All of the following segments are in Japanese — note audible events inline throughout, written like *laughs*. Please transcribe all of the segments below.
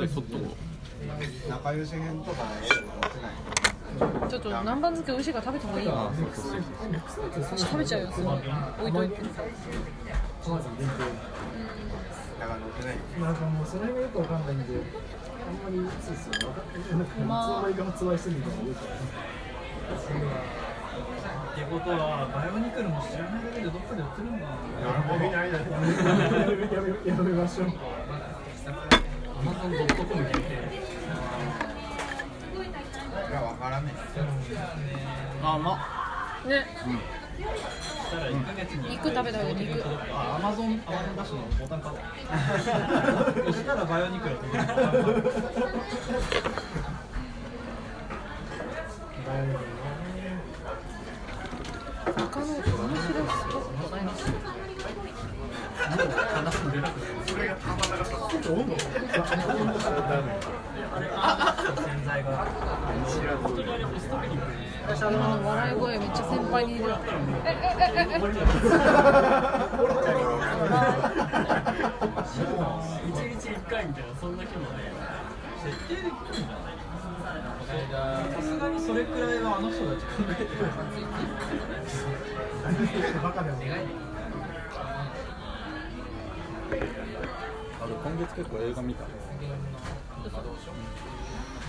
でちょっと仲良し編とかの絵とか落ちょっと南蛮漬け美味しいから食べた方がいいよあそうそうそう食べちゃうよすぐ置いといてアマゾン限定だから載ってないなんかもうその辺がよくわかんないんであんまりそうですよわかんないいまあつの間にか発売してるみたいなのよくあるってことはバイオニクルも知らないだけでどっかで売ってるんだなやめましょうアマゾンドットコム限定いやわからないあまね。したら1ヶ月に肉食べた方が肉。あアマゾンアマゾンダッシュのボタン買おう。*laughs* 押したらバイオニクルが届く他の面白いスポットないの話すんでなくて洗剤が今の笑い声。めっちゃ先輩にいる一日一回みたいなそんな気もない設定できるんじゃないさすがにそれくらいはあの人たち考えてるバカでもないあれ今月結構映画見た。何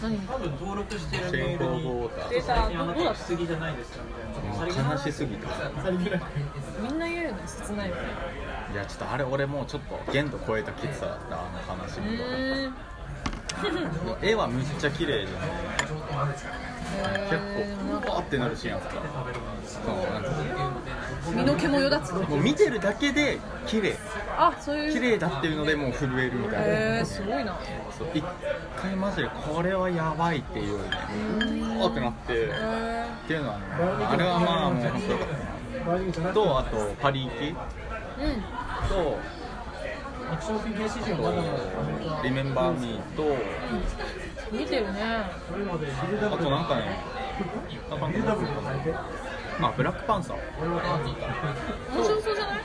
多分登録してるメール先行にデータ最近あなた？しすぎじゃないですかみたいな悲しすぎた。みんな言うよね切ないよねいやちょっとあれ俺もうちょっと限度超えたきつさだったあの話うも。絵はむっちゃ綺麗でね結えー、なん構バーかってなるシーンあった。そうなんか身の毛もよだつもう見てるだけで綺麗。あそういう。綺麗だっていうのでもう震えるみたいな、へえー、すごいな。そう一回マジでこれはやばいっていう。ねおーってなって。へっえていうのはねあれはまあもう本当よかったなとあとパリ行き。ー、うん。とアクションフィギュア市場まだまだアメリメンバーミーと見てるね。それまでビルダあとなんかねなん。かビルダブルと変えてあブラックパンサー。面白そうじゃない？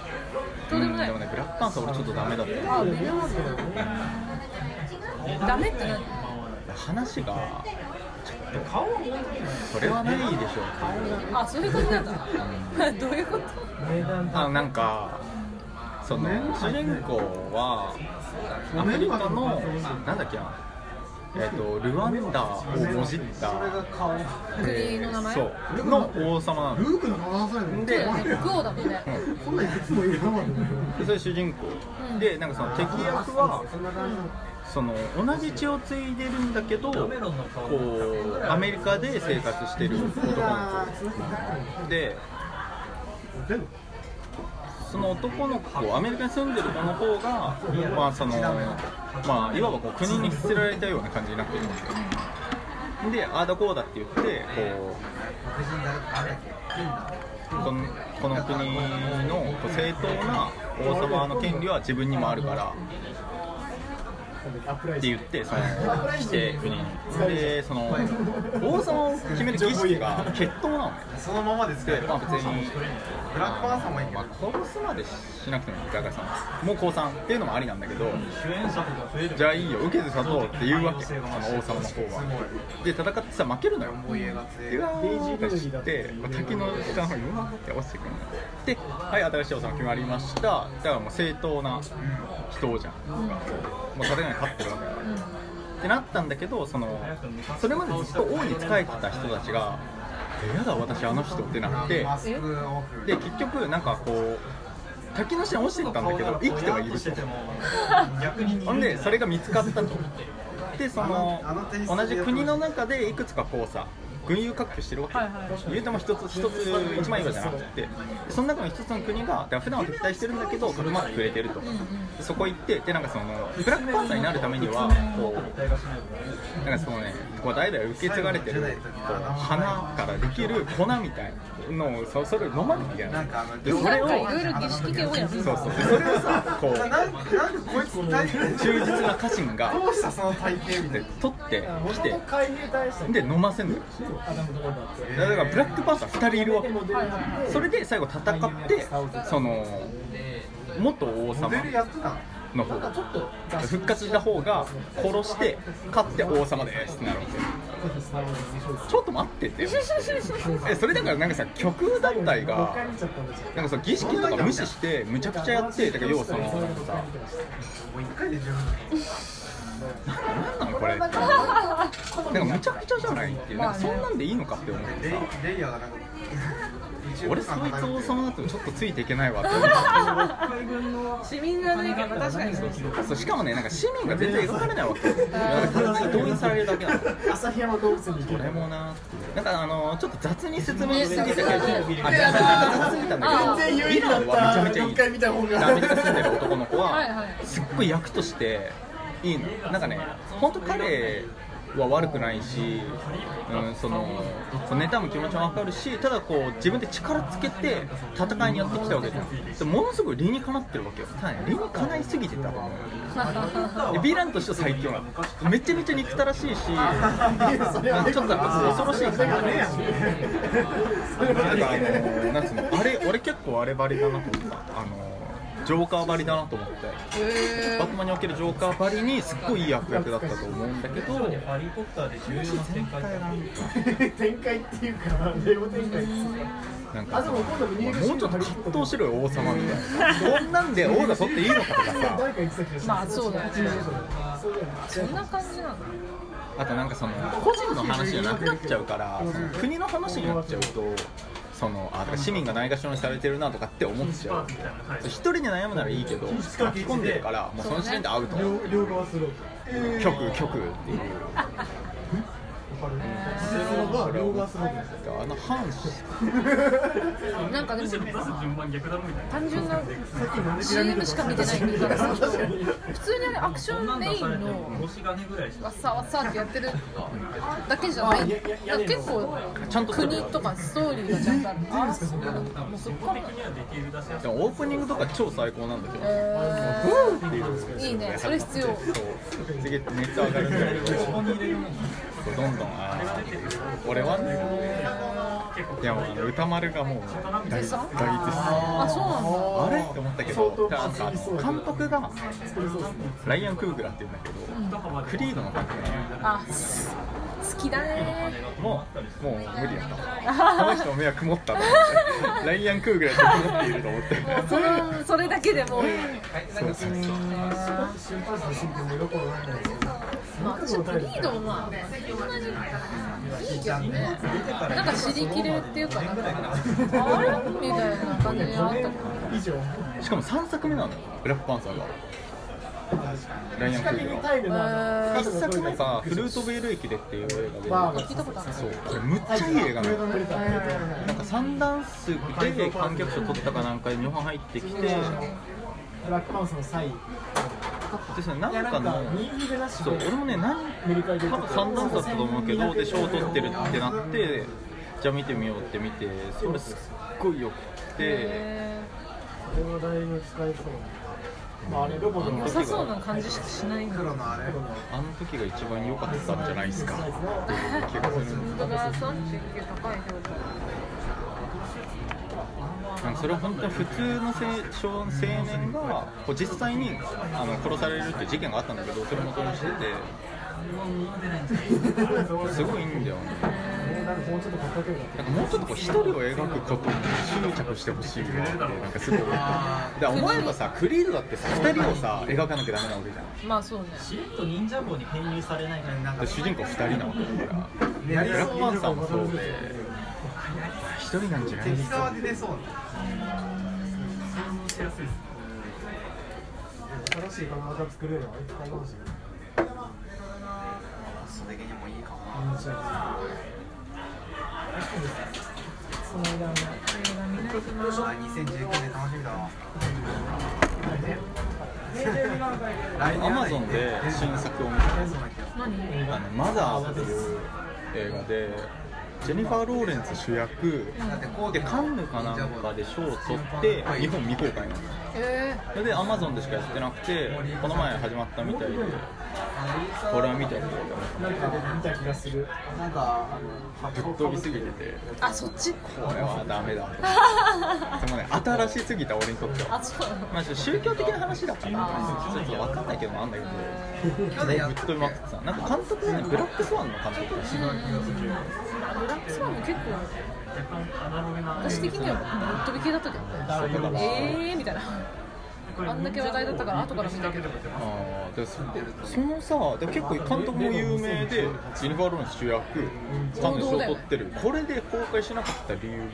どうでもない。うんでもねブラックパンサー俺ちょっとダメだった。あビルマダメって何？話がそれはないでしょうあそういうことなんだ。どういうこと？あなんかその主人公はアメリカのなんだっけなえっ、とルワンダをもじった。国の名前？そう。の王様なの。ルークの話されるで国王だもんね。こんなんいくつもいるまででそれ主人公。でなんかその敵役はその同じ血を継いでるんだけどこうアメリカで生活してる男の子。でその男の子アメリカに住んでる子の方がまあそのまあいわばこう国に捨てられたような感じになってるんですよ。でああだこうだって言ってこうこのこの国の正当な王様の権利は自分にもあるからって言ってその来て国にでその王様を決める儀式が決闘なのね。そのままで使えるでまあ別に。ブラックパンサーもいいけどまあ殺すまでしなくてもいい。ガガさん。もう降参っていうのもありなんだけど主演作が増える。じゃあいいよ受けて立とうって言うわけ。その王様の方は。で戦ってさ負けるのよ。重い映画うわー。って。知って滝の下の方にうわーって落ちてくるの。ではい新しい王様決まりました。だからもう正当な人じゃん、もう戦いに勝ってるわけだから、ってなったんだけどそのそれまでずっと王に仕えてた人たちが「えやだ私あの人」ってなってで結局なんかこう滝の下に落ちてったんだけど生きてはいると。逆 *laughs* にほんでそれが見つかったと。でその同じ国の中でいくつかこうさ群雄割拠してるわけ、はいはい。言うても一つ一つ一枚岩じゃなくて。その中の一つの国がだから普段は敵対してるんだけどうまくくれてると、そこ行ってでなんかそのブラックパンサーになるためにはこうなんかそのねこう代々受け継がれてるこう花からできる粉みたいなのをそそれを飲まなきゃいけなないんかあのでそれをなんかいろいろ儀式系多いやつ。そうそうでそれをさこう忠実な家臣がどうしたその体型みたいな。取ってきてで飲ませんのよだからブラックパンサー2人いるわけ。それで最後戦ってその元王様のの方。復活した方が殺して勝って王様ですってなるわけ。ちょっと待ってってよ。えそれだからなんかさ極右団体がなんかさ儀式とか無視してむちゃくちゃやってだから要はそのさもう一回で十分なんなんこれ *laughs* なんかむちゃくちゃじゃないっていうなんかそんなんでいいのかって思ってさ。*laughs* 俺そいつ王様だとちょっとついていけないわって思って。市民が確かにそうそう。しかもねなんか市民が全然描かれないわけ。動員されるだけなの。旭山動物これもななんかあのちょっと雑に説明しすぎたけどあね雑すぎたんだけどランはめちゃめちゃいい。た6回見た。方がアメリカ住んでる男の子はいははい。すっごい役としていいの。なんかね本当彼は悪くないし、うん、その妬む気持ちも分かるしただこう自分で力つけて戦いにやってきたわけじゃん。でものすごい理にかなってるわけよ。ただね理にかないすぎてた。と思うでヴィランとしては最強なの。めちゃめちゃ憎たらしいしちょっとなんか恐ろしい感じなんかあのなんつうのあれ俺結構あればりだなと思ったあのジョーカーばりだなと思って。へバットマンにおけるジョーカーばりにすっごいいい悪役だったと思うんだけど。ハリー・ポッターで重要な展開展開っていうか英語展開なんか。さあでももうちょっと葛藤しろよ王様みたいなこんなんで王座取っていいのかとかさ。まあそうだよねそうだよね。そんな感じなのあとなんかその個人の話じゃなくなっちゃうから国の話になっちゃうとそのあ市民がないがしろにされてるなとかって思っちゃう。一人で悩むならいいけど巻き込んでるからもうその時点でアウト。両両側スロー極極っていうスローが両側スローですあの反しなんかでも単純な CM しか見てない身からすると普通にあれアクションメインの星金ぐらいしかわっさわっさってやってるだけじゃないなんか結構国とかストーリーがちゃんとある。ん。だもうそっからにはですでもオープニングとか超最高なん。だけどえっていういいねそれ必要そう次熱上がるん。だけどここに入れるもんそうどんどんあー俺はねいや歌丸がもう大大絶賛あそうなんだあれって思ったけどなんか監督がライアン・クーグラって言うんだけどクリードの監督なのあ好きだねもうもう無理やったこの人目は曇ったと思ってライアン・クーグラって曇っていると思ってそのそれだけでもうそうそうそうまあ私クリードもまあそんなにいいけどねなんか尻切れっていうかなんかあれみたいな感じにあったしかも3作目なのよブラックパンサーがライアン・クーグラタイルのあの1作目がフルートベール駅でっていう映画でバーが聞いたことあるそうこれむっちゃいい映画なのなんかサンダンスで観客賞取ったかなんかで日本入ってきてでブラックパンサーの際それなんかのなんか人気でなしそう俺もね何多分サンダンスだったと思うけどで賞取ってるってなってじゃあ見てみようって見てそれすっごいよくて。へこれはだいぶ使えそうまああれロボのー良さそうな感じしかしないんだ黒のあれあの時が一番良かったんじゃないですか。っていう気がする本当だ3.9高いそれは本当に普通の青少青年がこう実際にあの殺されるっていう事件があったんだけどそれも元にしててすごいいいんだよね。なんかもうちょっとこう一人を描くことに執着してほしいなってなんかすごい。思ってで思えばさクリードだってさ二人をさ描かなきゃダメなわけじゃん。まあそうね。しれっと忍者号に編入されないからなんで主人公二人なわけだから。ブラックパンサーもそうで。一人なんじゃないですかしやすいです新しい体が作れるのはいっぱいかも。しれないそれにもいいかもうんじゃあその間のあ2019年楽しみだ。わ来アマゾンで新作を見た何あのマザーっていう映画でジェニファー・ローレンツ主役。でカンヌかなんかで賞を取って日本未公開なのえそれでアマゾンでしかやってなくてこの前始まったみたいでこれは見てるなんか見た気がする。なんかあぶっ飛びすぎてて。あそっち？これはダメだ *laughs* でもね新しすぎた俺にとっては。あそう。なのまあ、宗教的な話だからちょっと分かんないけどもあんだけど。ぶっ飛びまくってさなんか監督がねブラックスワンの監督だしブラックスワンも結構私的にはぶっ飛び系だったけどね。えーみたいな。あんだけ話題だったから後から見たけど。あーでそそのさでも結構監督も有名でジェニファー・ローレンス主役カンヌ賞取ってるこれで公開しなかった理由っ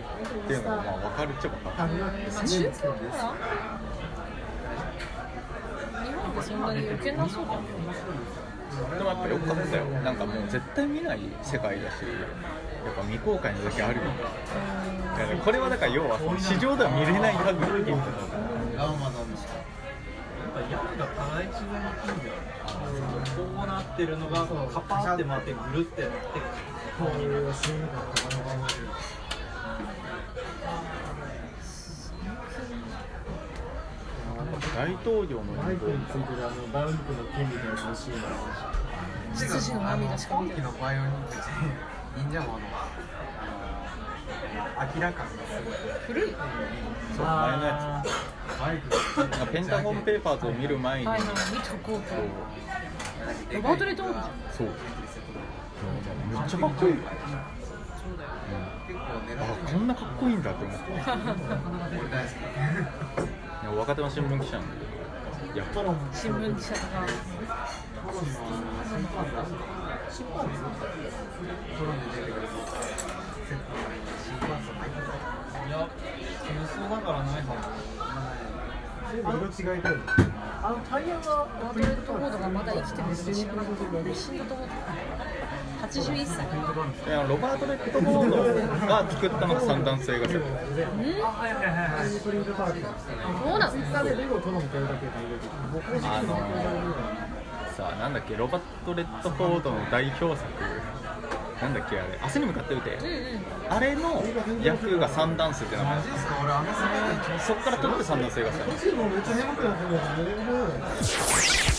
ていうのがまあ分かるっちゃ分かるまあ宗教かな。日本でそんなに受けなそうかもでもやっぱ良かったよ。なんかもう絶対見ない世界だし。やっぱ未公開の時あるよだからこれはだから要は市場では見れない家具ラーマなん。ですか屋根が課題中に組んでこうなってるのがカパーって回ってぐるってなってこう。いうシーンが大統領のマイクについてるあのバウンプの権利の欲しいな羊の涙しか見てな忍者もの明らかに古い。そう前のやつ。ペンタゴンペーパーズを見る前に。はいはい見とこう。とロバート・レッドオールじゃん。そう。めっちゃかっこいい。あこんなかっこいいんだって思って若手の新聞記者なんだけど。やっぱ新聞記者とかいや戦争だからないは色違いだよねあのタイヤがロバート・レッドボードがまだ生きてるって知らなかった死んだと思ってた81歳いやロバート・レッドボードが作ったのが三段性がセットプリントパーティーそうなのツイッターでレゴ頼むとやるだけで僕あのさあなんだっけロバート・レッドフォードの代表作。なんだっけあれ。明日に向かって打て。うんうん。あれの役が三段性って名前。きですか。俺あの世界そっから取って三段性がさもうめっちゃ眠くなってるんだよ。ね